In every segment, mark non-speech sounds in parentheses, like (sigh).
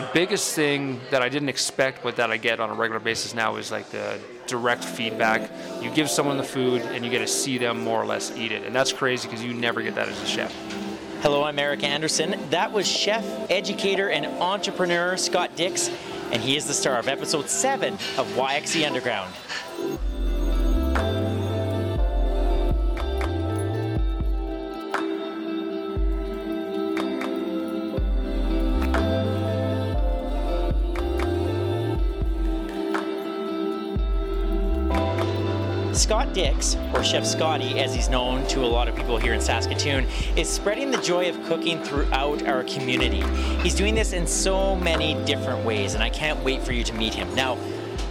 the biggest thing that I didn't expect, but that I get on a regular basis now is like the direct feedback. You give someone the food and you get to see them more or less eat it. And that's crazy because you never get that as a chef. Hello, I'm Eric Anderson. That was chef, educator, and entrepreneur Scott Dix, and he is the star of episode 7 of YXE Underground. Scott Dix, or Chef Scotty as he's known to a lot of people here in Saskatoon, is spreading the joy of cooking throughout our community. He's doing this in so many different ways, and I can't wait for you to meet him. Now,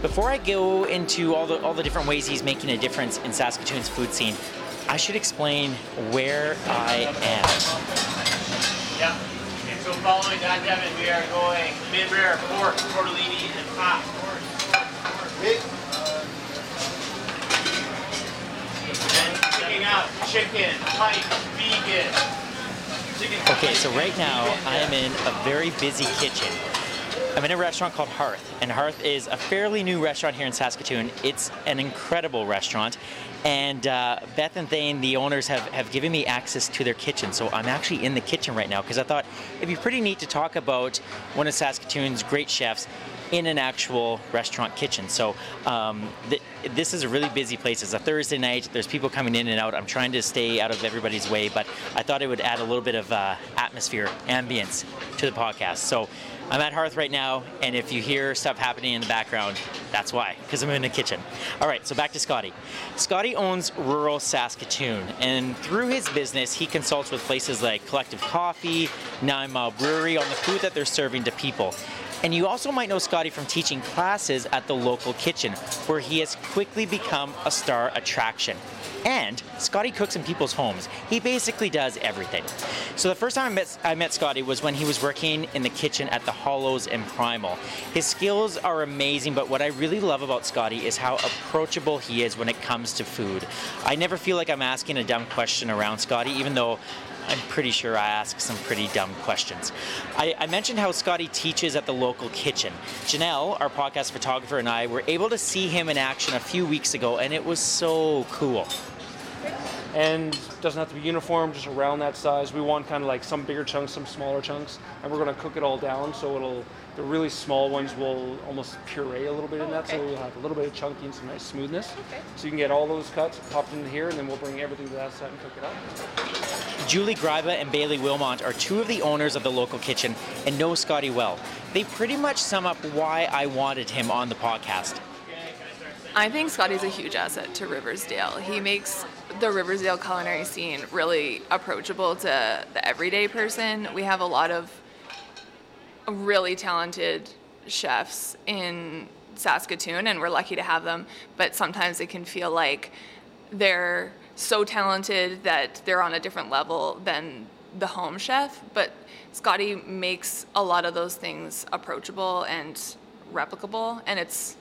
before I go into all the all the different ways he's making a difference in Saskatoon's food scene, I should explain where I am. Yeah. And so following that, Devin, we are going mid-rare pork, tortellini, and pop. Then picking out chicken, pipe, vegan. Okay, so right now I am in a very busy kitchen. I'm in a restaurant called Hearth, and Hearth is a fairly new restaurant here in Saskatoon. It's an incredible restaurant, and uh, Beth and Thane, the owners, have, have given me access to their kitchen. So I'm actually in the kitchen right now because I thought it'd be pretty neat to talk about one of Saskatoon's great chefs in an actual restaurant kitchen. So um, th- this is a really busy place. It's a Thursday night. There's people coming in and out. I'm trying to stay out of everybody's way, but I thought it would add a little bit of uh, atmosphere, ambience to the podcast. So I'm at Hearth right now, and if you hear stuff happening in the background, that's why, because I'm in the kitchen. All right, so back to Scotty. Scotty owns rural Saskatoon, and through his business, he consults with places like Collective Coffee, Nine Mile Brewery on the food that they're serving to people. And you also might know Scotty from teaching classes at the local kitchen, where he has quickly become a star attraction. And Scotty cooks in people's homes. He basically does everything. So the first time I met, I met Scotty was when he was working in the kitchen at the Hollows and Primal. His skills are amazing, but what I really love about Scotty is how approachable he is when it comes to food. I never feel like I'm asking a dumb question around Scotty, even though I'm pretty sure I ask some pretty dumb questions. I, I, mentioned how Scotty teaches at the local kitchen. Janelle, our podcast photographer, and I were able to see him in action a few weeks ago, and it was so cool. And doesn't have to be uniform, just around that size. We want kind of like some bigger chunks, some smaller chunks, and we're going to cook it all down so it'll. The really small ones will almost puree a little bit in that, okay. so we'll have a little bit of chunky and some nice smoothness. Okay. So you can get all those cuts popped in here, and then we'll bring everything to that side and cook it up. Julie Greiba and Bailey Wilmont are two of the owners of the local kitchen and know Scotty well. They pretty much sum up why I wanted him on the podcast. I think Scotty's a huge asset to Riversdale. He makes the Riversdale culinary scene really approachable to the everyday person. We have a lot of really talented chefs in Saskatoon, and we're lucky to have them, but sometimes it can feel like they're so talented that they're on a different level than the home chef. But Scotty makes a lot of those things approachable and replicable, and it's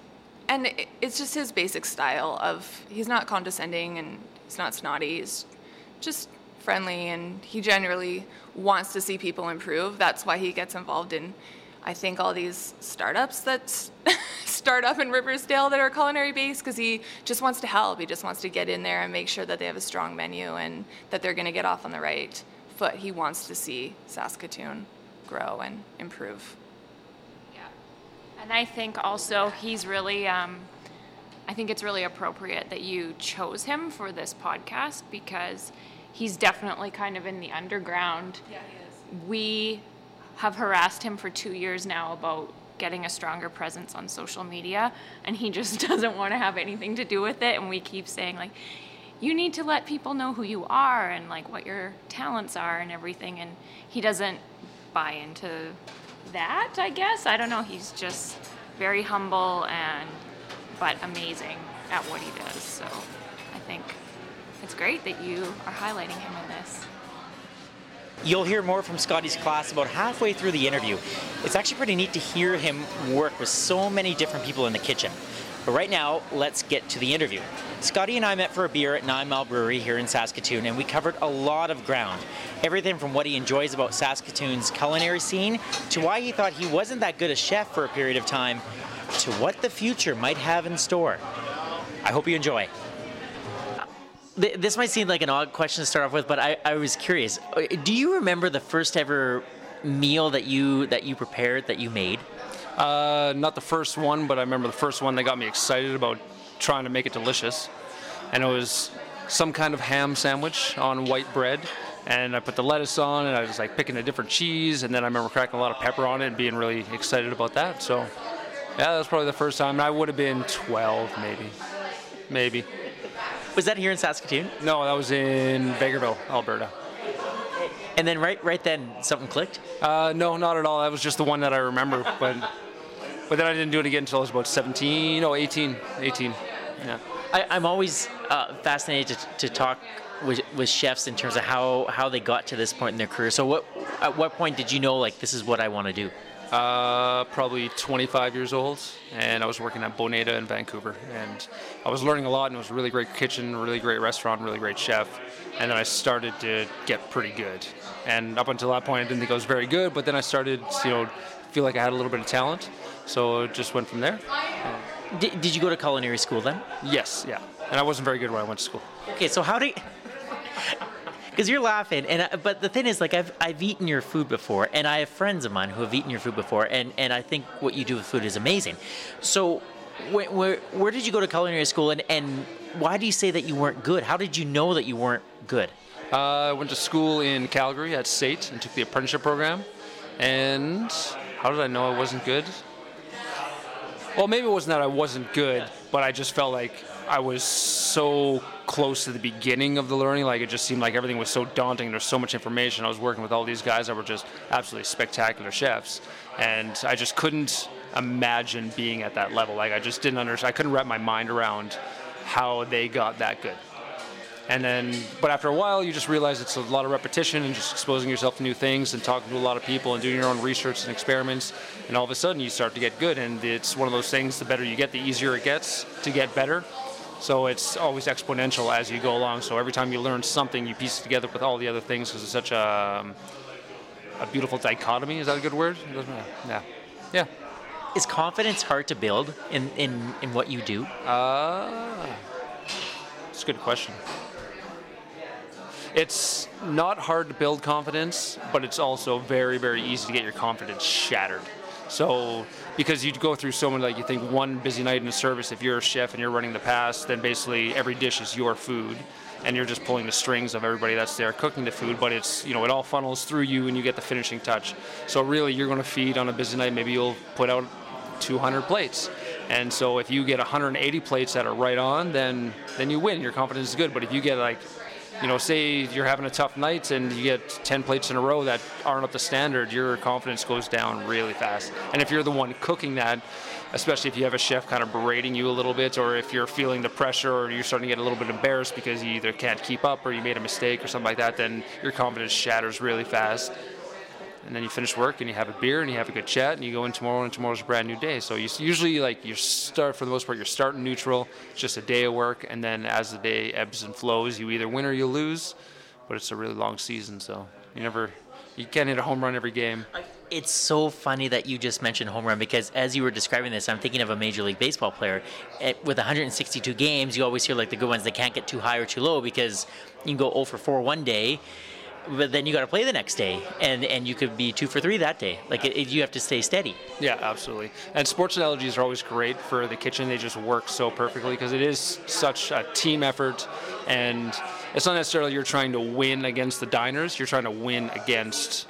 and it's just his basic style of he's not condescending and he's not snotty. He's just friendly, and he generally wants to see people improve. That's why he gets involved in. I think all these startups that (laughs) start up in Riversdale that are culinary based because he just wants to help. He just wants to get in there and make sure that they have a strong menu and that they're going to get off on the right foot. He wants to see Saskatoon grow and improve. Yeah. And I think also he's really, um, think it's really appropriate that you chose him for this podcast because he's definitely kind of in the underground. Yeah, he is. We have harassed him for two years now about getting a stronger presence on social media, and he (laughs) just doesn't want to have anything to do with it. And we keep saying, like, you need to let people know who you are and like what your talents are and everything. And he doesn't buy into that, I guess. I don't know. He's just very humble and but amazing at what he does. So I think it's great that you are highlighting him in this. You'll hear more from Scotty's class about halfway through the interview. It's actually pretty neat to hear him work with so many different people in the kitchen. But right now, let's get to the interview. Scotty and I met for a beer at Nine Mile Brewery here in Saskatoon, and we covered a lot of ground. Everything from what he enjoys about Saskatoon's culinary scene to why he thought he wasn't that good a chef for a period of time to what the future might have in store. I hope you enjoy. This might seem like an odd question to start off with, but I, I was curious. Uh, Do you remember the first ever meal that you that you prepared that you made? Uh, not the first one, but I remember the first one that got me excited about trying to make it delicious. And it was some kind of ham sandwich on white bread. And I put the lettuce on, and I was like picking a different cheese. And then I remember cracking a lot of pepper on it and being really excited about that. So, yeah, that was probably the first time. I would have been 12, maybe. Maybe. Was that here in Saskatoon? No, that was in Vegreville, Alberta. And then right right then something clicked. Uh, no, not at all. That was just the one that I remember. But, but then I didn't do it again until I was about 17, no, 18. 18. Yeah. I, I'm always uh, fascinated to, to talk with, with chefs in terms of how, how they got to this point in their career. So what at what point did you know like this is what I want to do? Uh, probably 25 years old, and I was working at Boneta in Vancouver, and I was learning a lot, and it was a really great kitchen, really great restaurant, really great chef, and then I started to get pretty good. And up until that point, I didn't think I was very good, but then I started, you know, feel like I had a little bit of talent, so it just went from there. Did, did you go to culinary school then? Yes, yeah, and I wasn't very good when I went to school. Okay, so how do (laughs) because you're laughing, and I, but the thing is, like I've I've eaten your food before, and I have friends of mine who have eaten your food before, and and I think what you do with food is amazing. So, where where, where did you go to culinary school, and and why do you say that you weren't good? How did you know that you weren't good? Uh, I went to school in Calgary at SAIT and took the apprenticeship program. And how did I know I wasn't good? Well, maybe it wasn't that I wasn't good, but I just felt like I was so close to the beginning of the learning. Like it just seemed like everything was so daunting. There's so much information. I was working with all these guys that were just absolutely spectacular chefs, and I just couldn't imagine being at that level. Like I just didn't understand. I couldn't wrap my mind around how they got that good. And then, but after a while, you just realize it's a lot of repetition and just exposing yourself to new things and talking to a lot of people and doing your own research and experiments. And all of a sudden, you start to get good. And it's one of those things the better you get, the easier it gets to get better. So it's always exponential as you go along. So every time you learn something, you piece it together with all the other things because it's such a, um, a beautiful dichotomy. Is that a good word? It doesn't matter. Yeah. Yeah. Is confidence hard to build in in, in what you do? Uh, it's a good question. It's not hard to build confidence, but it's also very, very easy to get your confidence shattered. So, because you go through so many, like you think one busy night in a service, if you're a chef and you're running the pass, then basically every dish is your food, and you're just pulling the strings of everybody that's there cooking the food. But it's you know it all funnels through you, and you get the finishing touch. So really, you're going to feed on a busy night. Maybe you'll put out 200 plates. And so if you get 180 plates that are right on, then then you win. Your confidence is good. But if you get like, you know, say you're having a tough night and you get 10 plates in a row that aren't up to standard, your confidence goes down really fast. And if you're the one cooking that, especially if you have a chef kind of berating you a little bit, or if you're feeling the pressure, or you're starting to get a little bit embarrassed because you either can't keep up or you made a mistake or something like that, then your confidence shatters really fast and then you finish work and you have a beer and you have a good chat and you go in tomorrow and tomorrow's a brand new day. So you usually like you start for the most part you're starting neutral, it's just a day of work, and then as the day ebbs and flows, you either win or you lose. But it's a really long season, so you never you can't hit a home run every game. It's so funny that you just mentioned home run because as you were describing this, I'm thinking of a Major League Baseball player. Eh, With 162 games, you always hear like the good ones they can't get too high or too low because you can go 0 for 4 one day, but then you got to play the next day, and and you could be 2 for 3 that day. Like it- you have to stay steady. Yeah, absolutely. And sports analogies are always great for the kitchen. They just work so perfectly because it is such a team effort, and it's not necessarily you're trying to win against the diners. You're trying to win against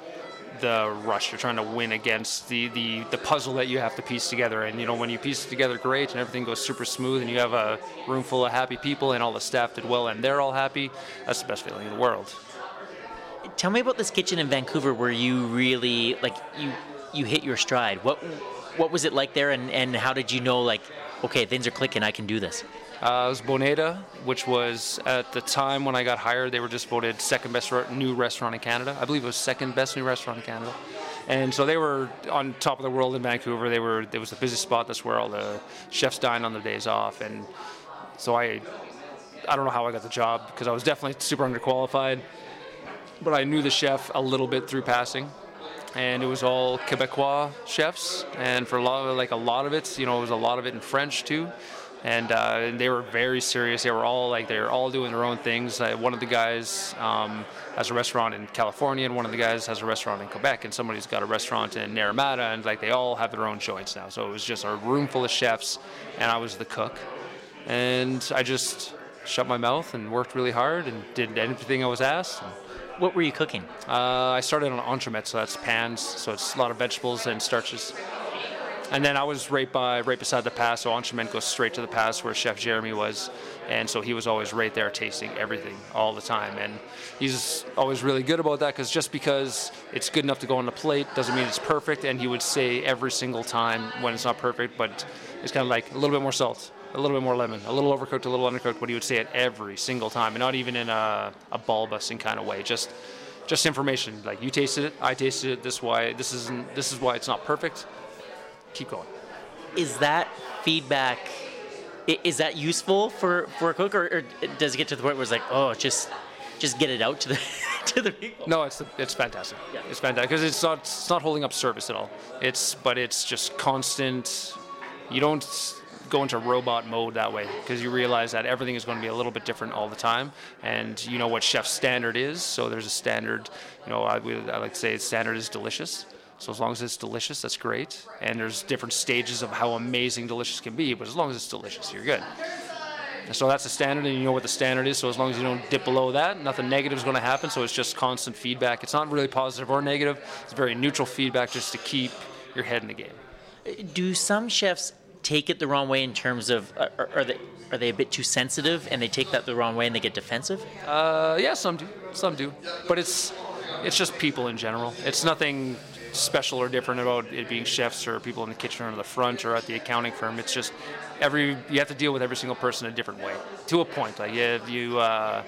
the rush. You're trying to win against the, the, the puzzle that you have to piece together. And you know when you piece it together great and everything goes super smooth and you have a room full of happy people and all the staff did well and they're all happy, that's the best feeling in the world. Tell me about this kitchen in Vancouver where you really like you you hit your stride. What what was it like there, and and how did you know like okay things are clicking, I can do this. Uh, it was Boneta, which was at the time when I got hired, they were just voted second best re- new restaurant in Canada. I believe it was second best new restaurant in Canada. And so they were on top of the world in Vancouver. They were it was the busiest spot. That's where all the chefs dine on their days off. And so I I don't know how I got the job because I was definitely super underqualified, but I knew the chef a little bit through passing. And it was all Quebecois chefs, and for a lot of like a lot of it, you know, it was a lot of it in French too and, uh, they were very serious. They were all like they were all doing their own things. Uh, one of the guys um, has a restaurant in California, and one of the guys has a restaurant in Quebec, and somebody's got a restaurant in Naramata, and like they all have their own joints now. So it was just a room full of chefs, and I was the cook, and I just shut my mouth and worked really hard and did everything I was asked. What were you cooking? Uh, I started on entremet, so that's pans, so it's a lot of vegetables and starches. And then I was right by, right beside the pass, so entremet goes straight to the pass where Chef Jeremy was, and so he was always right there tasting everything all the time. And he's always really good about that because just because it's good enough to go on the plate doesn't mean it's perfect. And he would say every single time when it's not perfect, but it's kind of like a little bit more salt, a little bit more lemon, a little overcooked, a little undercooked, but he would say it every single time, and not even in a, a ball busting kind of way. Just just information. Like you tasted it, I tasted it. This why this isn't. This is why it's not perfect. Keep going. Is that feedback? Is that useful for, for a cook, or, or does it get to the point where it's like, oh, just just get it out to the (laughs) to the people? No, it's it's fantastic. Yeah. It's fantastic because it's not it's not holding up service at all. It's but it's just constant. You don't go into robot mode that way because you realize that everything is going to be a little bit different all the time, and you know what chef's standard is. So there's a standard. You know, I, we, I like to say standard is delicious. So as long as it's delicious, that's great. And there's different stages of how amazing delicious can be, but as long as it's delicious, you're good. And so that's the standard, and you know what the standard is. So as long as you don't dip below that, nothing negative is going to happen. So it's just constant feedback. It's not really positive or negative. It's very neutral feedback just to keep your head in the game. Do some chefs take it the wrong way in terms of are, are they are they a bit too sensitive and they take that the wrong way and they get defensive? Uh, yeah, some do, some do, but it's it's just people in general. It's nothing special or different about it being chefs or people in the kitchen or the front or at the accounting firm. It's just every you have to deal with every single person a different way to a point. Like if you. Uh,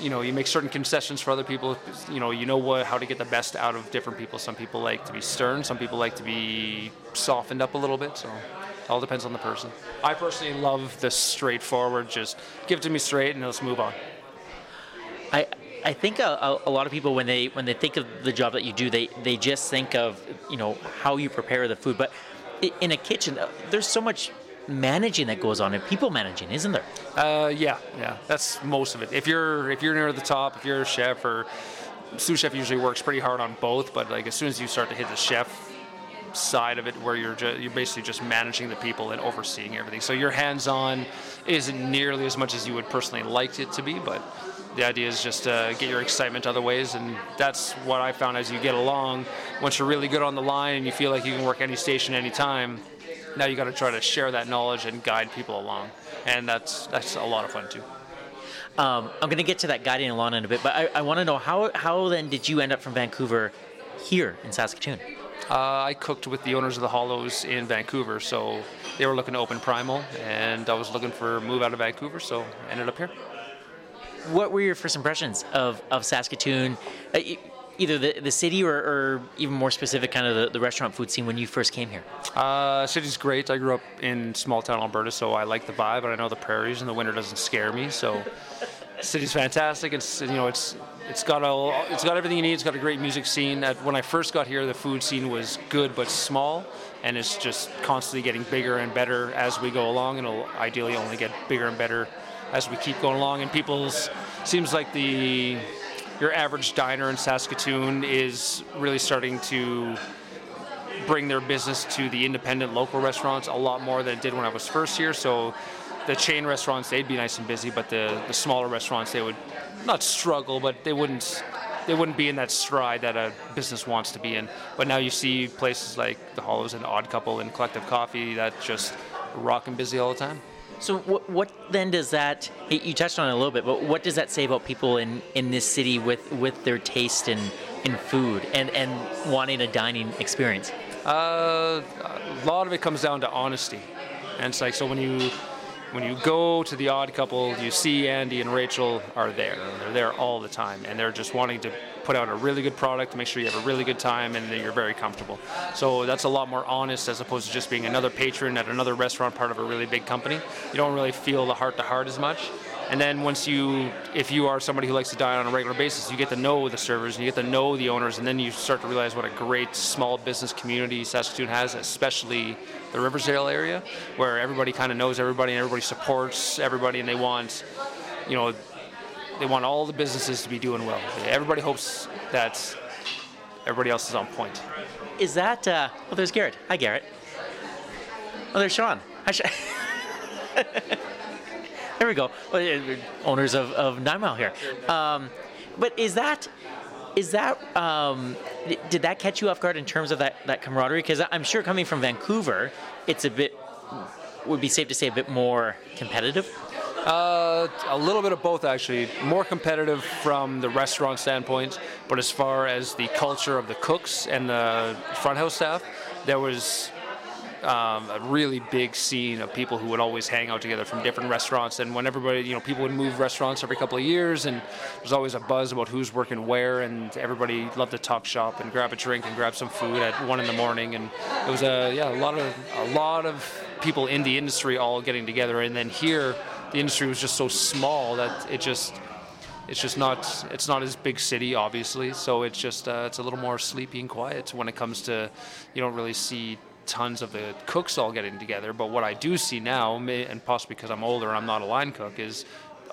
you know, you make certain concessions for other people. You know, you know what, how to get the best out of different people. Some people like to be stern. Some people like to be softened up a little bit. So, it all depends on the person. I personally love the straightforward. Just give it to me straight, and let's move on. I I think a, a, lot of people when they when they think of the job that you do, they they just think of you know how you prepare the food, but in a kitchen, uh, there's so much managing that goes on and people managing, isn't there? Uh, yeah, yeah, that's most of it. If you're if you're near the top, if you're a chef or sous chef, usually works pretty hard on both. But like as soon as you start to hit the chef side of it, where you're ju- you're basically just managing the people and overseeing everything. So your hands-on isn't nearly as much as you would personally like it to be, but the idea is just to get your excitement other ways, and that's what I found as you get along. Once you're really good on the line and you feel like you can work any station anytime, now you got to try to share that knowledge and guide people along, and that's that's a lot of fun too. Um, I'm going to get to that guiding along in a bit, but I, I want to know how how then did you end up from Vancouver here in Saskatoon? Uh, I cooked with the owners of the Hollows in Vancouver, so they were looking to open Primal, and I was looking for a move out of Vancouver, so ended up here. What were your first impressions of, of Saskatoon, uh, either the, the city or, or even more specific, kind of the, the restaurant food scene when you first came here? Uh, city's great. I grew up in small town Alberta, so I like the vibe, and I know the prairies, and the winter doesn't scare me. So, (laughs) city's fantastic. It's you know it's it's got a it's got everything you need. It's got a great music scene. When I first got here, the food scene was good but small, and it's just constantly getting bigger and better as we go along, and it'll ideally only get bigger and better as we keep going along. And people's seems like the your average diner in Saskatoon is really starting to bring their business to the independent local restaurants a lot more than it did when I was first here. So the chain restaurants they'd be nice and busy, but the, the smaller restaurants they would not struggle, but they wouldn't they wouldn't be in that stride that a business wants to be in. But now you see places like the Hollows and Odd Couple and Collective Coffee that just rocking busy all the time. So what, what then does that? You touched on it a little bit, but what does that say about people in, in this city with, with their taste in, in food and, and wanting a dining experience? Uh, a lot of it comes down to honesty, and it's like so when you when you go to the Odd Couple, you see Andy and Rachel are there. They're there all the time, and they're just wanting to put out a really good product, make sure you have a really good time, and that you're very comfortable. So that's a lot more honest as opposed to just being another patron at another restaurant, part of a really big company. You don't really feel the heart to heart as much. And then once you, if you are somebody who likes to dine on a regular basis, you get to know the servers and you get to know the owners, and then you start to realize what a great small business community Saskatoon has, especially the Riversdale area, where everybody kind of knows everybody and everybody supports everybody, and they want, you know, they want all the businesses to be doing well. Everybody hopes that everybody else is on point. Is that? Uh, oh, there's Garrett. Hi, Garrett. Oh, there's Sean. Hi, Sean. (laughs) there we go. Owners of, of Nine Mile here. Um, but is that? Is that? Um, did that catch you off guard in terms of that, that camaraderie? Because I'm sure coming from Vancouver, it's a bit. Would be safe to say a bit more competitive. Uh, a little bit of both, actually. More competitive from the restaurant standpoint, but as far as the culture of the cooks and the front house staff, there was um, a really big scene of people who would always hang out together from different restaurants. And when everybody, you know, people would move restaurants every couple of years, and there's always a buzz about who's working where, and everybody loved to talk shop and grab a drink and grab some food at one in the morning. And it was a yeah, a lot of a lot of people in the industry all getting together. And then here, the industry was just so small that it just it's just not it's not as big city obviously so it's just uh, it's a little more sleepy and quiet when it comes to you don't really see tons of the cooks all getting together but what i do see now and possibly because i'm older and i'm not a line cook is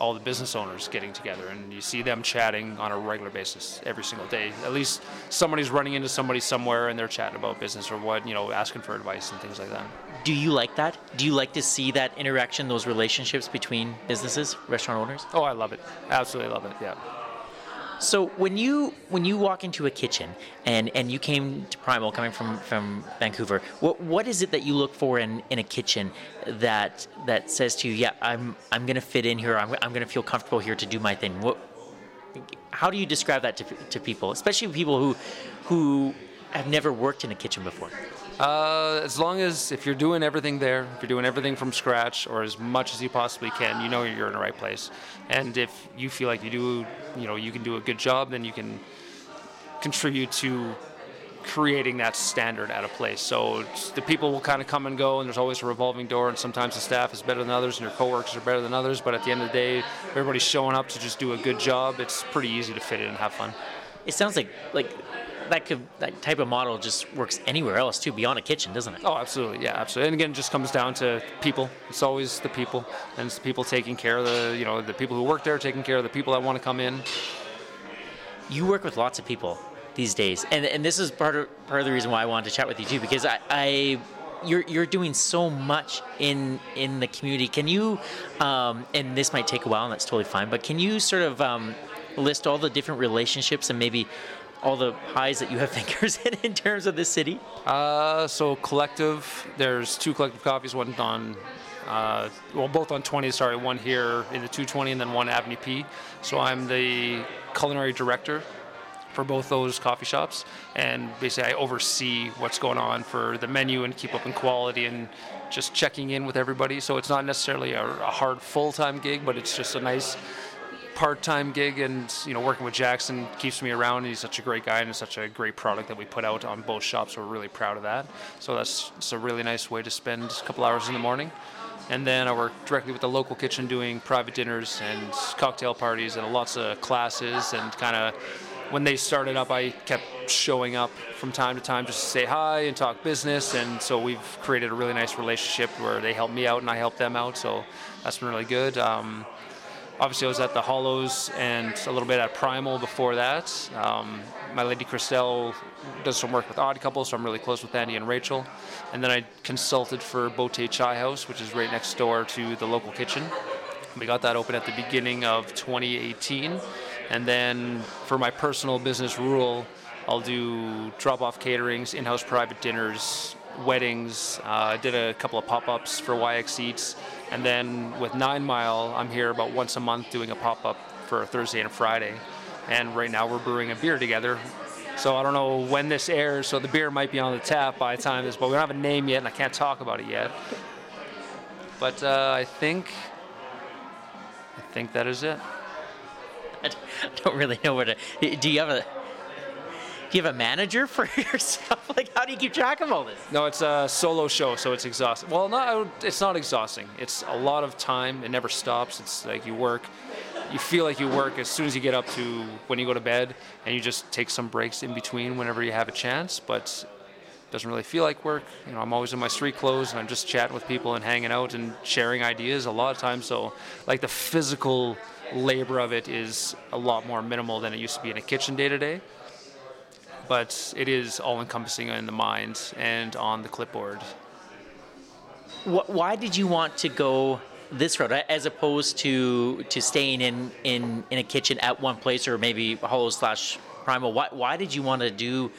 all the business owners getting together and you see them chatting on a regular basis every single day. At least somebody's running into somebody somewhere and they're chatting about business or what you know asking for advice and things like that. Do you like that? Do you like to see that interaction, those relationships between businesses, restaurant owners? oh i love it. Absolutely love it. Yeah So when you when you walk into a kitchen and, and you came to Primal coming from, from Vancouver, what what is it that you look for in, in a kitchen that that says to you, yeah, I'm I'm gonna fit in here, I'm, I'm gonna feel comfortable here to do my thing. What how do you describe that to, to people, especially people who who have never worked in a kitchen before? Uh, as long as if you're doing everything there, if you're doing everything from scratch or as much as you possibly can, you know you're in the right place. And if you feel like you do, you know, you can do a good job, then you can contribute to creating that standard at a place. So the people will kind of come and go, and there's always a revolving door. And sometimes the staff is better than others, and your coworkers are better than others. But at the end of the day, everybody's showing up to just do a good job. It's pretty easy to fit in and have fun. It sounds like like that could that type of model just works anywhere else too, beyond a kitchen, doesn't it? Oh, absolutely, yeah, absolutely. And again, it just comes down to people. It's always the people, and it's the people taking care of the, you know, the people who work there, taking care of the people that want to come in. you work with lots of people these days, and and this is part of part of the reason why I wanted to chat with you too, because I. I you're, you're doing so much in in the community. Can you, um, and this might take a while, and that's totally fine. But can you sort of um, list all the different relationships and maybe all the pies that you have (laughs) fingers in in terms of this city? Uh, so collective, there's two collective coffees, one on, uh, well, both on 20. Sorry, one here in the 220, and then one Avenue P. So I'm the culinary director for both those coffee shops, and basically I oversee what's going on for the menu and keep up in quality and just checking in with everybody. So it's not necessarily a, a hard full-time gig, but it's just a nice part-time gig and you know working with Jackson keeps me around. He's such a great guy and it's such a great product that we put out on both shops. We're really proud of that. So that's it's a really nice way to spend a couple hours in the morning. And then I work directly with the local kitchen doing private dinners and cocktail parties and lots of classes. And kind of when they started up I kept showing up from time to time just to say hi and talk business. And so we've created a really nice relationship where they help me out and I help them out. So that's been really good. Um, obviously I was at the Hollows and a little bit at Primal before that. Um, my lady Christelle does some work with Odd Couple, so I'm really close with Andy and Rachel. And then I consulted for Bote Chai House, which is right next door to the local kitchen. We got that open at the beginning of 2018. And then for my personal business rule, I'll do drop-off caterings, in-house private dinners, weddings. Uh, I did a couple of pop-ups for YX Eats, and then with Nine Mile, I'm here about once a month doing a pop-up for Thursday and Friday. And right now we're brewing a beer together. So I don't know when this airs, so the beer might be on the tap by the time this, but we don't have a name yet, and I can't talk about it yet. But uh, I think, I think that is it. (laughs) I don't really know where to. Do you have a Do you have a manager for (laughs) yourself? Like, how do you keep track of all this? No, it's a solo show, so it's exhausting. Well, not it's not exhausting. It's a lot of time. It never stops. It's like you work. You feel like you work as soon as you get up to when you go to bed, and you just take some breaks in between whenever you have a chance. But it doesn't really feel like work. You know, I'm always in my street clothes, and I'm just chatting with people and hanging out and sharing ideas a lot of times. So, like the physical labor of it is a lot more minimal than it used to be in a kitchen day to day but it is all encompassing in the mind and on the clipboard. Why did you want to go this route as opposed to to staying in in, in a kitchen at one place or maybe Hollow slash Primal? Why, why did you want to do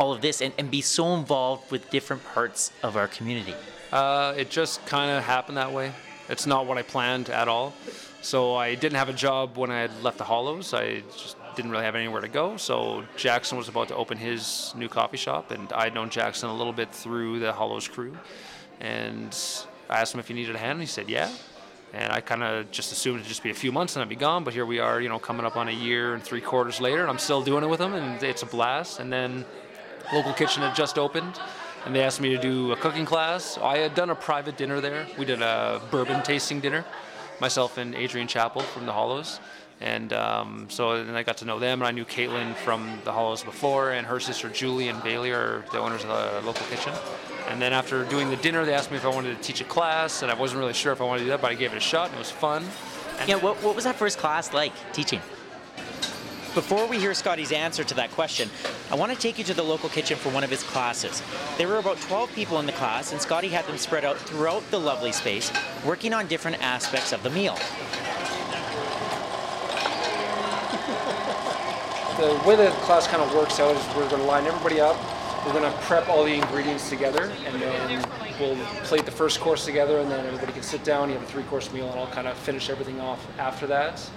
all of this and, and be so involved with different parts of our community? Uh, it just kind of happened that way. It's not what I planned at all. So I didn't have a job when I had left the Hollows. I just didn't really have anywhere to go. So Jackson was about to open his new coffee shop, and I'd known Jackson a little bit through the Hollows crew. And I asked him if he needed a hand, and he said, yeah. And I kind of just assumed it'd just be a few months and I'd be gone. But here we are, you know, coming up on a year and three quarters later, and I'm still doing it with him, and it's a blast. And then local kitchen had just opened, and they asked me to do a cooking class. I had done a private dinner there. We did a bourbon tasting dinner, myself and Adrian Chappell from the Hollows. And um, so then I got to know them, and I knew Caitlin from the Hollows before, and her sister Julie and Bailey are the owners of the local kitchen. And then after doing the dinner, they asked me if I wanted to teach a class, and I wasn't really sure if I wanted to do that, but I gave it a shot, and it was fun. And Yeah, what, what was that first class like teaching? Before we hear Scotty's answer to that question, I want to take you to the local kitchen for one of his classes. There were about 12 people in the class, and Scotty had them spread out throughout the lovely space, working on different aspects of the meal. The way the class kind of works out is we're going to line everybody up. We're going to prep all the ingredients together, and then we'll plate the first course together, and then everybody can sit down. You have a three-course meal, and I'll kind of finish everything off after that.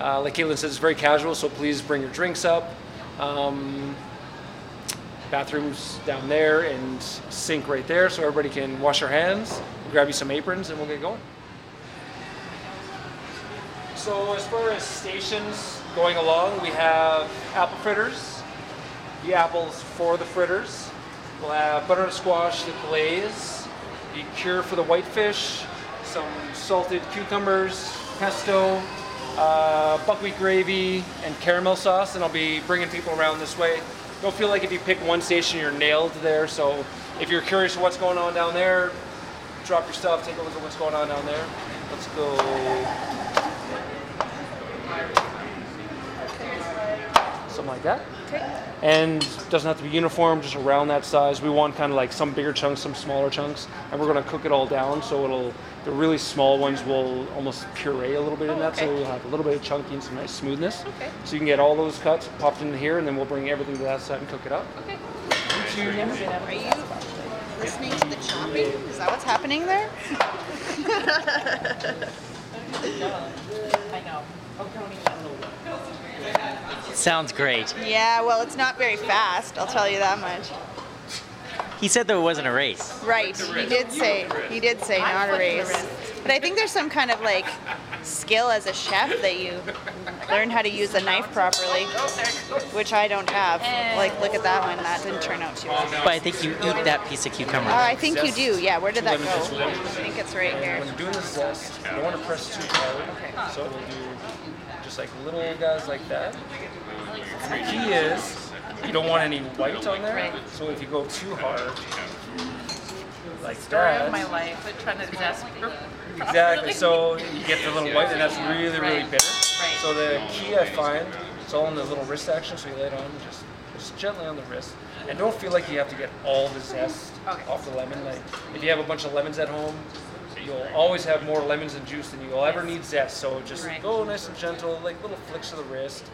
Uh, like Caitlin said, it's very casual, so please bring your drinks up. Um, bathrooms down there and sink right there, so everybody can wash their hands. We'll grab you some aprons, and we'll get going. So as far as stations going along, we have apple fritters, the apples for the fritters. We'll have butternut squash, the glaze, the cure for the whitefish, some salted cucumbers, pesto, uh, buckwheat gravy, and caramel sauce. And I'll be bringing people around this way. Don't feel like if you pick one station, you're nailed there. So if you're curious what's going on down there, drop your stuff, take a look at what's going on down there. Let's go something like that. And doesn't have to be uniform, just around that size. We want kind of like some bigger chunks, some smaller chunks, and we're going to cook it all down. So it'll the really small ones will almost puree a little bit in that, so we'll have a little bit of chunky and some nice smoothness. Okay. So you can get all those cuts popped into here, and then we'll bring everything to that side and cook it up. Okay. Are you listening to the chopping? Is that what's happening there? (laughs) Sounds great. Yeah, well, it's not very fast, I'll tell you that much. He said there wasn't a race. Right, he did say, he did say not a race. But I think there's some kind of like skill as a chef that you learn how to use a knife properly, which I don't have. Like, look at that one, that didn't turn out too well. But I think you eat that piece of cucumber. Uh, I think you do, yeah, where did that go? I zest, lemon zest. think it's right here. When you're doing the zest, you don't want to press too hard. So we'll do just like little guys like that. The key is you don't want any white on there. Right. So if you go too hard, like Story that. of my life, but trying to zest. Exactly. So (laughs) you get the little white, and that's really, really Right. bitter. Right. So the key I find, it's all in the little wrist action. So you lay it on just, just gently on the wrist, and don't feel like you have to get all the zest Okay. off the lemon. Like if you have a bunch of lemons at home, you'll always have more lemons and juice than you'll ever need zest. So just go nice and gentle, like little flicks of the wrist.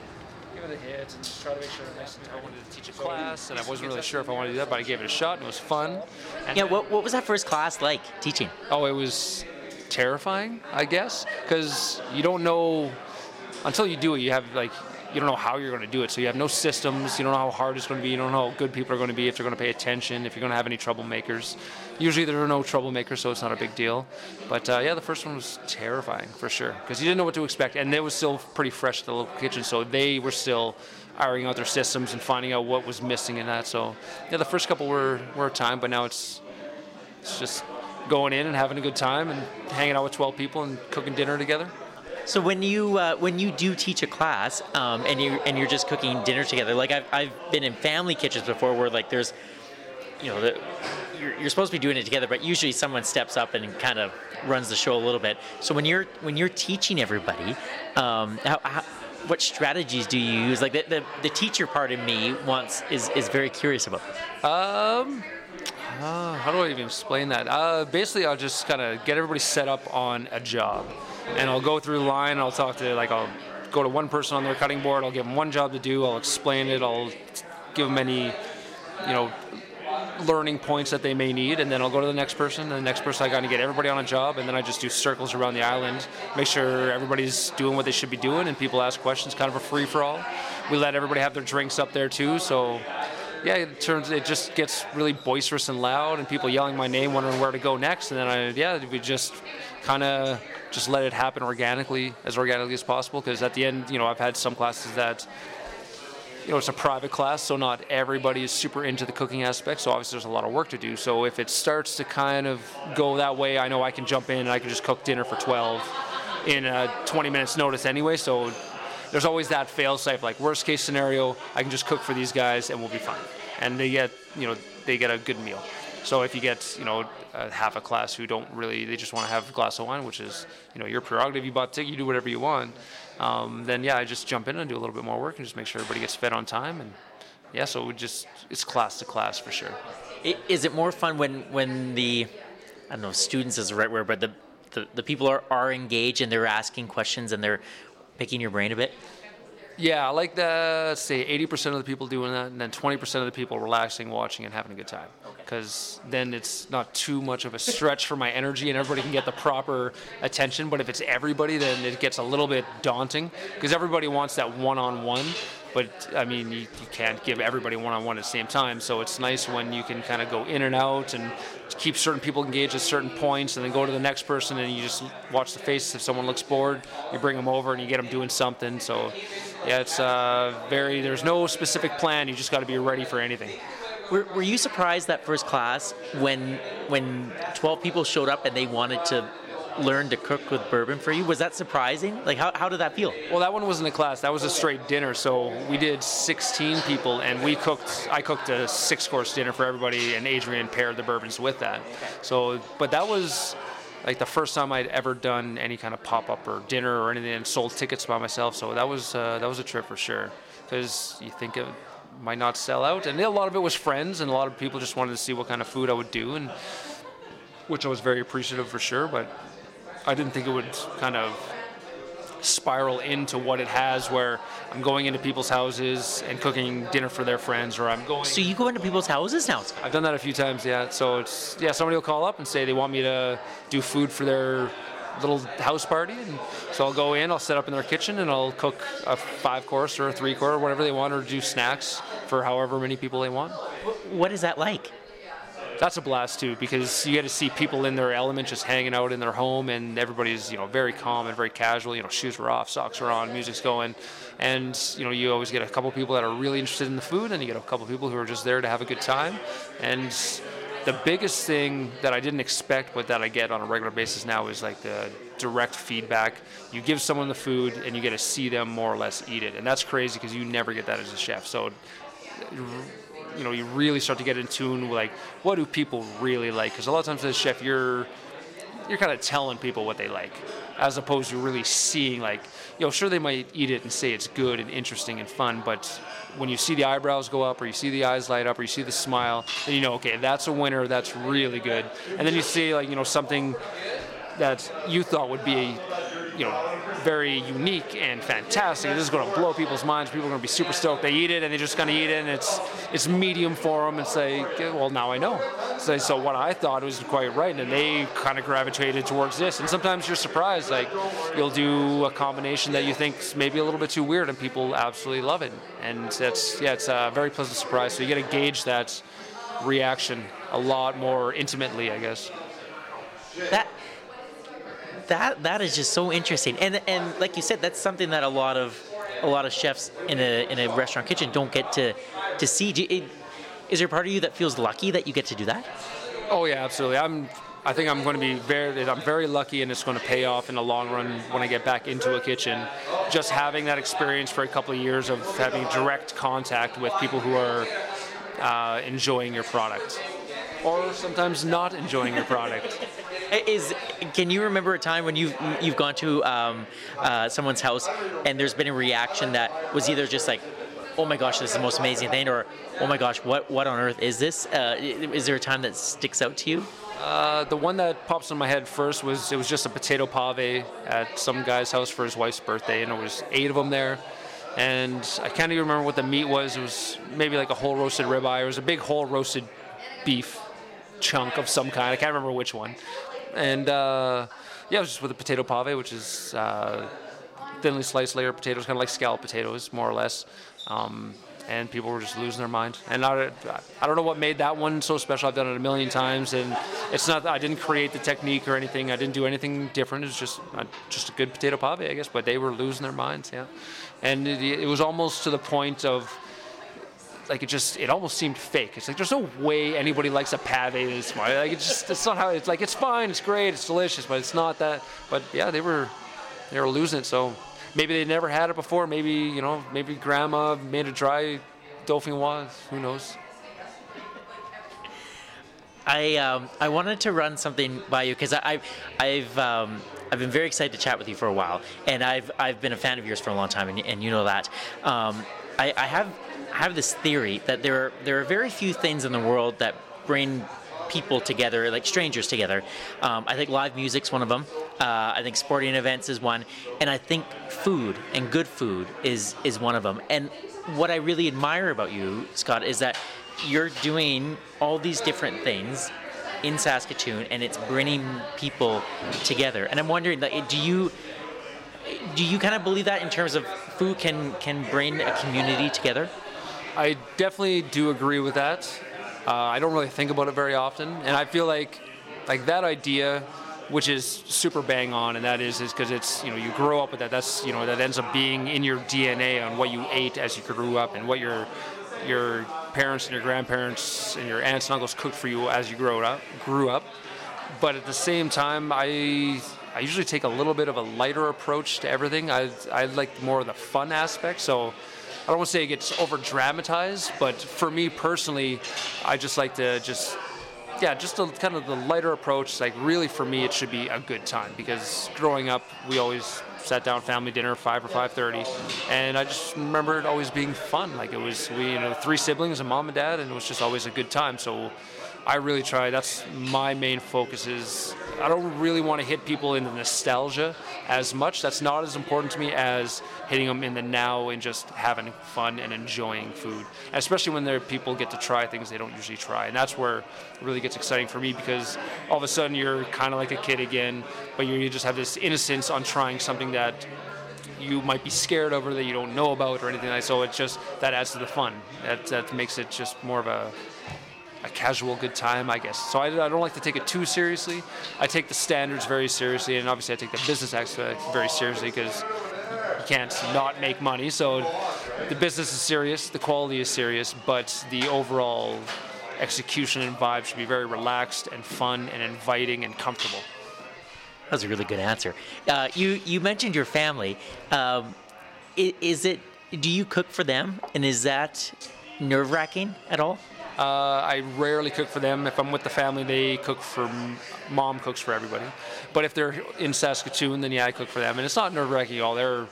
Give it a hit and just try to make sure it's nice and tight. I wanted to teach a class, and I wasn't really sure if I wanted to do that, but I gave it a shot, and it was fun. And Yeah, what, what was that first class like teaching? Oh, it was terrifying, I guess, because you don't know until you do it. You have like you don't know how you're going to do it, so you have no systems. You don't know how hard it's going to be. You don't know how good people are going to be if they're going to pay attention. If you're going to have any troublemakers. Usually there are no troublemakers, so it's not a big deal. But uh, yeah, the first one was terrifying for sure because you didn't know what to expect, and it was still pretty fresh the local kitchen, so they were still ironing out their systems and finding out what was missing in that. So yeah, the first couple were were a time, but now it's it's just going in and having a good time and hanging out with 12 people and cooking dinner together. So when you uh, when you do teach a class um, and you and you're just cooking dinner together, like I've, I've been in family kitchens before where like there's, you know, the, you're, you're supposed to be doing it together, but usually someone steps up and kind of runs the show a little bit. So when you're when you're teaching everybody, um, how, how, what strategies do you use? Like the, the, the teacher part of me wants is is very curious about this. Um, uh, how do I even explain that? Uh, basically, I'll just kind of get everybody set up on a job, and I'll go through the line. And I'll talk to like I'll go to one person on their cutting board. I'll give them one job to do. I'll explain it. I'll give them any, you know, learning points that they may need, and then I'll go to the next person. And the next person, I got to get everybody on a job, and then I just do circles around the island, make sure everybody's doing what they should be doing, and people ask questions. Kind of a free for all. We let everybody have their drinks up there too, so yeah, it turns it just gets really boisterous and loud, and people yelling my name, wondering where to go next. And then I, yeah, we just kind of just let it happen organically, as organically as possible. Because at the end, you know, I've had some classes that, you know, it's a private class, so not everybody is super into the cooking aspect. So obviously, there's a lot of work to do. So if it starts to kind of go that way, I know I can jump in and I can just cook dinner for 12 in a 20 minutes notice anyway. So there's always that fail safe. Like worst case scenario, I can just cook for these guys and we'll be fine. And they get, you know, they get a good meal. So if you get, you know, half a class who don't really, they just want to have a glass of wine, which is, you know, your prerogative. You bought ticket, you do whatever you want. Um, then yeah, I just jump in and do a little bit more work and just make sure everybody gets fed on time. And yeah, so we just it's class to class for sure. Is it more fun when when the I don't know students is the right word, but the the, the people are, are engaged and they're asking questions and they're picking your brain a bit? Yeah, I like the say 80% of the people doing that, and then 20% of the people relaxing, watching, and having a good time. Because then it's not too much of a stretch for my energy, and everybody can get the proper attention. But if it's everybody, then it gets a little bit daunting because everybody wants that one-on-one. But I mean, you, you can't give everybody one-on-one at the same time. So it's nice when you can kind of go in and out and keep certain people engaged at certain points, and then go to the next person, and you just watch the face. If someone looks bored, you bring them over and you get them doing something. So yeah, it's uh, very. There's no specific plan. You just got to be ready for anything. Were, were you surprised that first class when when 12 people showed up and they wanted to learn to cook with bourbon for you? Was that surprising? Like, how, how did that feel? Well, that one wasn't a class. That was a straight dinner. So we did 16 people, and we cooked. I cooked a six-course dinner for everybody, and Adrian paired the bourbons with that. So, but that was like the first time I'd ever done any kind of pop-up or dinner or anything, and sold tickets by myself. So that was uh, that was a trip for sure. Because you think it might not sell out, and a lot of it was friends, and a lot of people just wanted to see what kind of food I would do, and which I was very appreciative for sure. But I didn't think it would kind of spiral into what it has where I'm going into people's houses and cooking dinner for their friends or I'm going So you go into people's houses now? I've done that a few times, yeah. So it's yeah, somebody will call up and say they want me to do food for their little house party and so I'll go in, I'll set up in their kitchen and I'll cook a five course or a three course or whatever they want or do snacks for however many people they want. What is that like? That's a blast too because you get to see people in their element just hanging out in their home and everybody's you know very calm and very casual you know shoes are off socks are on music's going. And you know you always get a couple people that are really interested in the food and you get a couple people who are just there to have a good time. And the biggest thing that I didn't expect but that I get on a regular basis now is like the direct feedback. You give someone the food and you get to see them more or less eat it. And that's crazy because you never get that as a chef. So you know you really start to get in tune with like what do people really like? Because a lot of times as a chef you're you're kind of telling people what they like as opposed to really seeing like you know sure they might eat it and say it's good and interesting and fun but when you see the eyebrows go up or you see the eyes light up or you see the smile then you know okay that's a winner that's really good. And then you see like you know something that you thought would be you know, very unique and fantastic. This is going to blow people's minds. People are going to be super stoked. They eat it and they're just going to eat it, and it's it's medium for them. And say, well, now I know. So, so what I thought was quite right, and they kind of gravitated towards this. And sometimes you're surprised, like you'll do a combination that you think maybe a little bit too weird, and people absolutely love it. And that's yeah, it's a very pleasant surprise. So you get to gauge that reaction a lot more intimately, I guess. That that that is just so interesting and and like you said that's something that a lot of a lot of chefs in a in a restaurant kitchen don't get to to see. Do you, is there part of you that feels lucky that you get to do that? Oh yeah, absolutely. I'm. I think I'm going to be very. I'm very lucky, and it's going to pay off in the long run when I get back into a kitchen. Just having that experience for a couple of years of having direct contact with people who are uh, enjoying your product, or sometimes not enjoying your product. (laughs) Is can you remember a time when you've you've gone to um, uh, someone's house and there's been a reaction that was either just like, oh my gosh, this is the most amazing thing, or oh my gosh, what what on earth is this? Uh, is there a time that sticks out to you? Uh, the one that pops in my head first was it was just a potato pave at some guy's house for his wife's birthday, and there was eight of them there. And I can't even remember what the meat was. It was maybe like a whole roasted ribeye. It was a big whole roasted beef chunk of some kind. I can't remember which one. And uh, yeah, it was just with a potato pave, which is uh, thinly sliced layer potatoes, kind of like scalloped potatoes, more or less. Um, and people were just losing their mind. And I, I don't know what made that one so special. I've done it a million times, and it's not. I didn't create the technique or anything. I didn't do anything different. It's just uh, just a good potato pave, I guess. But they were losing their minds, yeah. And it, it was almost to the point of like it just it almost seemed fake. It's like there's no way anybody likes a pave this smart. Like it's just it's not how it's like it's fine, it's great, it's delicious, but it's not that. But yeah, they were they were losing it. So maybe they never had it before. Maybe you know maybe grandma made a dry dauphinoise. Who knows? I um, I wanted to run something by you because I've I've um, I've been very excited to chat with you for a while, and I've I've been a fan of yours for a long time, and, and you know that. Um, I, I have I have this theory that there are, there are very few things in the world that bring people together, like strangers together. Um, I think live music's one of them. Uh, I think sporting events is one, and I think food and good food is is one of them. And what I really admire about you, Scott, is that you're doing all these different things in Saskatoon, and it's bringing people together. And I'm wondering, like, do you do you kind of believe that in terms of food can can bring a community together? I definitely do agree with that. Uh, I don't really think about it very often, and I feel like like that idea, which is super bang on, and that is is because it's you know you grow up with that. That's you know that ends up being in your DNA on what you ate as you grew up and what your your parents and your grandparents and your aunts and uncles cooked for you as you grew up. Grew up, but at the same time, I I usually take a little bit of a lighter approach to everything. I I like more of the fun aspect, so. I don't want to say it gets over dramatized, but for me personally, I just like to just yeah, just a kind of the lighter approach. Like really, for me, it should be a good time because growing up, we always sat down family dinner five or five thirty, and I just remember it always being fun. Like it was we you know three siblings, a mom and dad, and it was just always a good time. So I really try. That's my main focus. Is I don't really want to hit people in the nostalgia as much. That's not as important to me as hitting them in the now and just having fun and enjoying food. Especially when there people get to try things they don't usually try, and that's where it really gets exciting for me because all of a sudden you're kind of like a kid again, but you just have this innocence on trying something that you might be scared of or that you don't know about or anything like that. So it's just that adds to the fun. That, that makes it just more of a a casual good time, I guess. So I, I, don't like to take it too seriously. I take the standards very seriously, and obviously I take the business aspect very seriously because you can't not make money. So the business is serious, the quality is serious, but the overall execution and vibe should be very relaxed and fun and inviting and comfortable. That was a really good answer. Uh, you you mentioned your family. Um, is, is it? Do you cook for them, and is that nerve wracking at all? Uh, I rarely cook for them. If I'm with the family, they cook for mom cooks for everybody. But if they're in Saskatoon, then yeah, I cook for them. And it's not nerve wracking at all. They're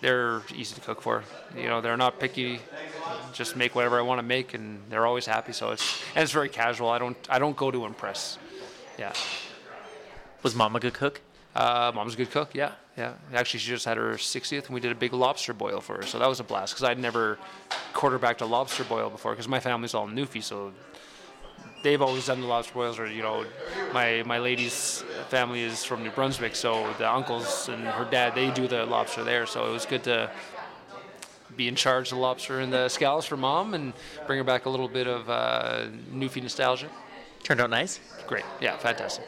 they're easy to cook for. You know, they're not picky. Just make whatever I want to make, and they're always happy. So it's and it's very casual. I don't I don't go to impress. Yeah. Was mom a good cook? Uh, mom's a good cook. Yeah, yeah. Actually, she just had her 60th, and we did a big lobster boil for her. So that was a blast because I'd never quarterbacked a lobster boil before because my family's all Newfie, so they've always done the lobster boils. Or you know, my my lady's family is from New Brunswick, so the uncles and her dad they do the lobster there. So it was good to be in charge of the lobster and the scallops for mom and bring her back a little bit of uh, Newfie nostalgia. Turned out nice. Great. Yeah, fantastic.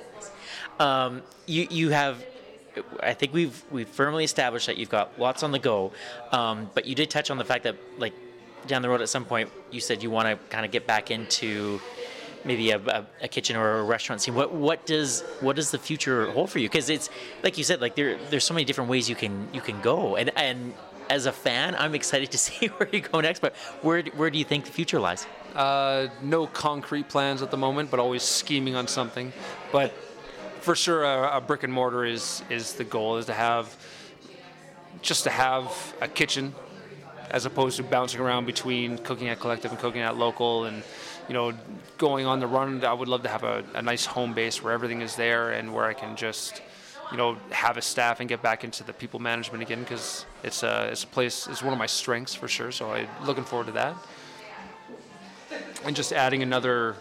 Um, you you have I think we've we've firmly established that you've got lots on the go, um, but you did touch on the fact that like down the road at some point you said you want to kind of get back into maybe a, a, a, kitchen or a restaurant scene. What what does what does the future hold for you? Because it's like you said, like there there's so many different ways you can you can go, and and as a fan, I'm excited to (laughs) see where you go next. But where where do you think the future lies? Uh, no concrete plans at the moment, but always scheming on something. But for sure, a, a brick and mortar is is the goal. Is to have just to have a kitchen as opposed to bouncing around between cooking at collective and cooking at local and you know going on the run i would love to have a, a, nice home base where everything is there and where i can just you know have a staff and get back into the people management again because it's a, it's a place it's one of my strengths for sure so i'm looking forward to that and just adding another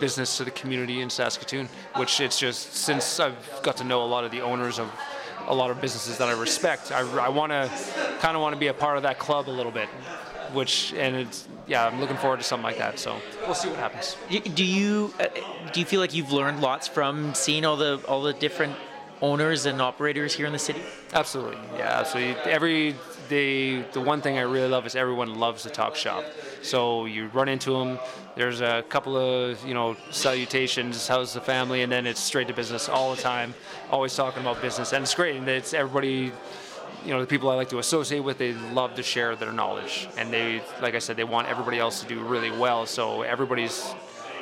business to the community in Saskatoon, which it's just since I've got to know a lot of the owners of a lot of businesses that I respect, I, I want to kind of want to be a part of that club a little bit. Which and it's yeah, I'm looking forward to something like that. So we'll see what happens. Do you uh, do you feel like you've learned lots from seeing all the all the different owners and operators here in the city? Absolutely, yeah, absolutely. Every the the one thing I really love is everyone loves to talk shop. So you run into them. There's a couple of you know salutations, how's the family, and then it's straight to business all the time. Always talking about business, and it's great. And it's everybody. You know, the people I like to associate with, they love to share their knowledge, and they, like I said, they want everybody else to do really well. So everybody's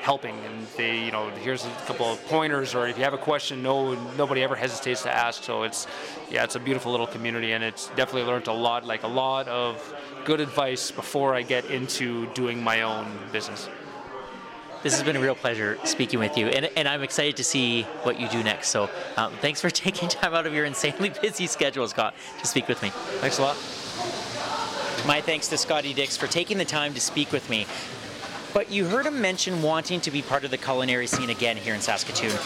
helping and they you know here's a couple of pointers or if you have a question no nobody ever hesitates to ask so it's yeah it's a beautiful little community and it's definitely learned a lot like a lot of good advice before I get into doing my own business. This has been a real pleasure speaking with you, and, and I'm excited to see what you do next. So, um, thanks for (laughs) taking time out of your insanely busy schedule, Scott, to speak with me. Thanks a lot. My thanks to Scotty Dix for taking the time to speak with me. But you heard him mention wanting to be part of the culinary scene again here in Saskatoon,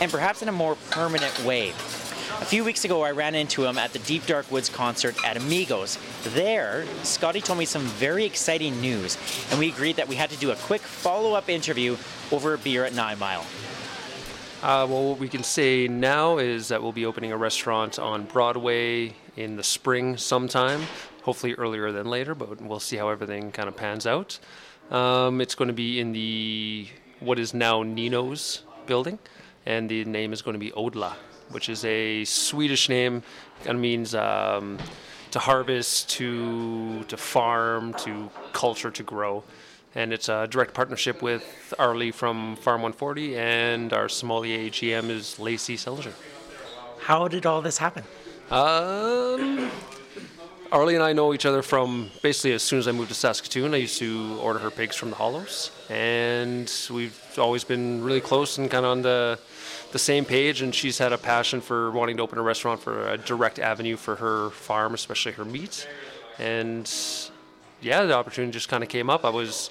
and perhaps in a more permanent way. A few weeks ago, I ran into him at the Deep Dark Woods concert at Amigos. There, Scotty told me some very exciting news, and we agreed that we had to do a quick follow up interview over a beer at Nine Mile. Uh, well, what we can say now is that we'll be opening a restaurant on Broadway in the spring sometime, hopefully earlier than later, but we'll see how everything kind of pans out. Um, it's going to be in the what is now Nino's building, and the name is going to be Odla, which is a Swedish name. It means um, to harvest, to to farm, to culture, to grow. And it's a direct partnership with Arlie from Farm 140, and our sommelier GM is Lacey Selinger. How did all this happen? Um, Arlie and I know each other from basically as soon as I moved to Saskatoon. I used to order her pigs from the Hollows, and we've always been really close and kind of on the the same page. And she's had a passion for wanting to open a restaurant for a direct avenue for her farm, especially her meat. And yeah, the opportunity just kind of came up. I was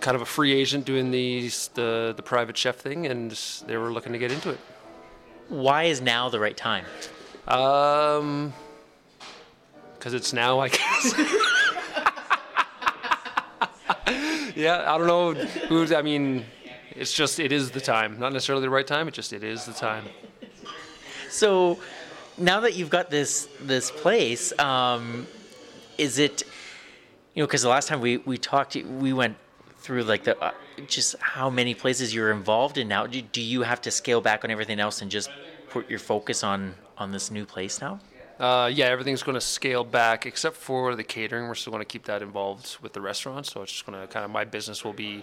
kind of a free agent doing these the the private chef thing, and they were looking to get into it. Why is now the right time? Um because it's now, I guess. (laughs) yeah, I don't know. who's, I mean, it's just it is the time. Not necessarily the right time. It just it is the time. So now that you've got this this place, um, is it you know because the last time we we talked, we went through like the uh, just how many places you're involved in now. Do, do you have to scale back on everything else and just put your focus on on this new place now? Uh, yeah, everything's going to scale back except for the catering. We're still going to keep that involved with the restaurant. So it's just going to kind of my business will be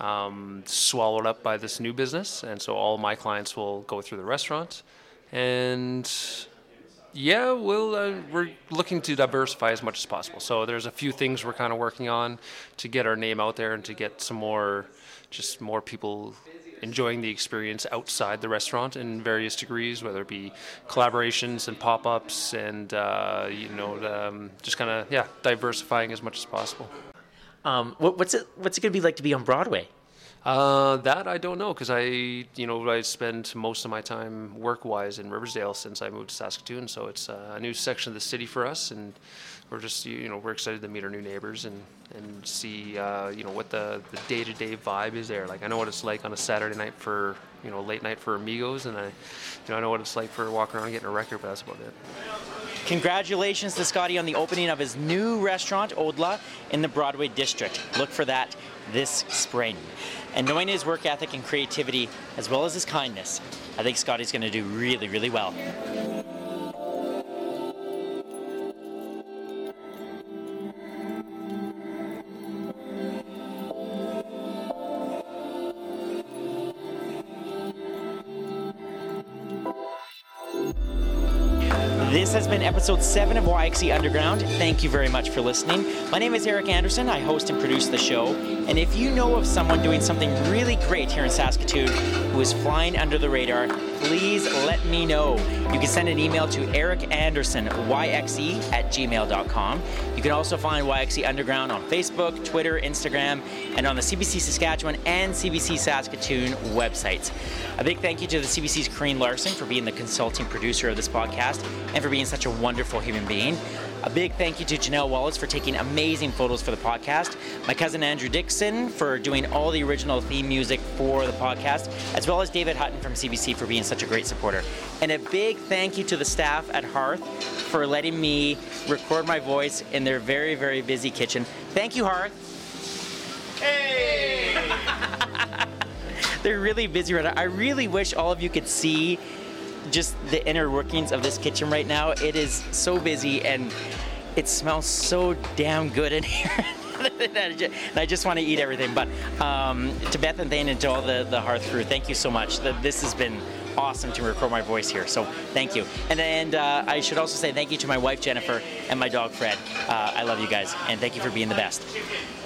um, swallowed up by this new business, and so all my clients will go through the restaurant. And yeah, we'll, uh, we're looking to diversify as much as possible. So there's a few things we're kind of working on to get our name out there and to get some more, just more people enjoying the experience outside the restaurant in various degrees, whether it be collaborations and pop-ups, and uh, you know, um, just kind of yeah, diversifying as much as possible. Um, what, what's it What's it going to be like to be on Broadway? Uh, that I don't know because I, you know, I spend most of my time work-wise in Riversdale since I moved to Saskatoon. So it's uh, a new section of the city for us, and we're just, you know, we're excited to meet our new neighbors and and see, uh, you know, what the the day-to-day vibe is there. Like I know what it's like on a Saturday night for, you know, late night for amigos, and I, you know, I know what it's like for walking around getting a record, but that's about it. Congratulations to Scotty on the opening of his new restaurant, Odla, in the Broadway district. Look for that this spring. And knowing his work ethic and creativity, as well as his kindness, I think Scotty's going to do really, really well. Episode 7 of YXE Underground. Thank you very much for listening. My name is Eric Anderson. I host and produce the show. And if you know of someone doing something really great here in Saskatoon who is flying under the radar, please let me know. You can send an email to Eric Anderson, YXE at gmail.com. You can also find YXE Underground on Facebook, Twitter, Instagram, and on the CBC Saskatchewan and CBC Saskatoon websites. A big thank you to the CBC's Corrine Larson for being the consulting producer of this podcast and for being such a wonderful human being. A big thank you to Janelle Wallace for taking amazing photos for the podcast. My cousin Andrew Dixon for doing all the original theme music for the podcast, as well as David Hutton from CBC for being such a great supporter. And a big thank you to the staff at Hearth for letting me record my voice in their very, very busy kitchen. Thank you, Hearth. Hey! (laughs) They're really busy right now. I really wish all of you could see just the inner workings of this kitchen right now. It is so busy and it smells so damn good in (laughs) here. and I just want to eat everything. But um, to Beth and Thane and to all the, the Hearth crew, thank you so much. This has been awesome to record my voice here. So thank you. And then uh, I should also say thank you to my wife Jennifer and my dog Fred. Uh, I love you guys and thank you for being the best.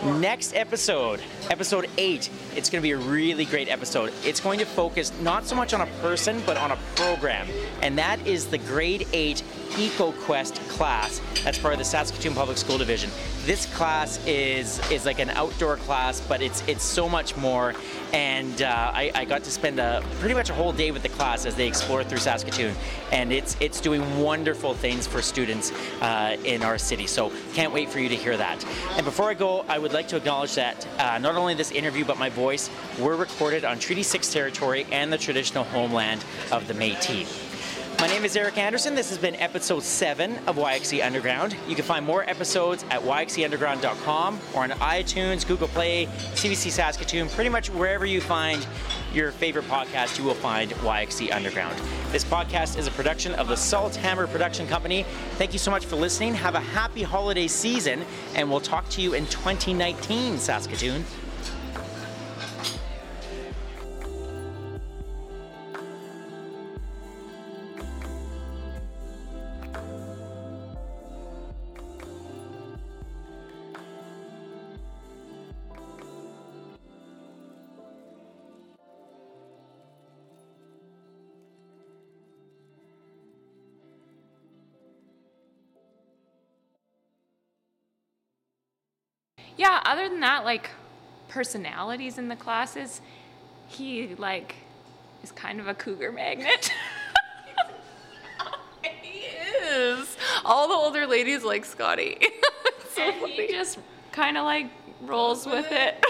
Next episode, episode eight, it's going to be a really great episode. It's going to focus not so much on a person, but on a program, and that is the grade eight EcoQuest class. That's part of the Saskatoon Public School Division. This class is is like an outdoor class, but it's it's so much more. And uh, I, I got to spend a pretty much a whole day with the class as they explore through Saskatoon, and it's it's doing wonderful things for students uh, in our city. So can't wait for you to hear that. And before I go, I would like to acknowledge that uh, not only this interview but my voice were recorded on Treaty 6 territory and the traditional homeland of the Métis. My name is Eric Anderson. This has been episode 7 of YXE Underground. You can find more episodes at yxeunderground.com or on iTunes, Google Play, CBC Saskatoon, pretty much wherever you find your favorite podcast, you will find YXE Underground. This podcast is a production of the Salt Hammer Production Company. Thank you so much for listening. Have a happy holiday season, and we'll talk to you in 2019, Saskatoon. Yeah, other than that, like personalities in the classes, he like is kind of a cougar magnet. (laughs) He is. All the older ladies like Scotty. (laughs) So he just kind of like rolls with it.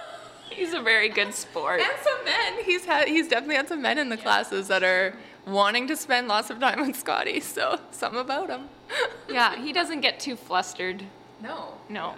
(laughs) He's a very good sport. and some men. He's had. He's definitely had some men in the classes that are wanting to spend lots of time with Scotty. So something about him. Yeah, he doesn't get too flustered. No. No.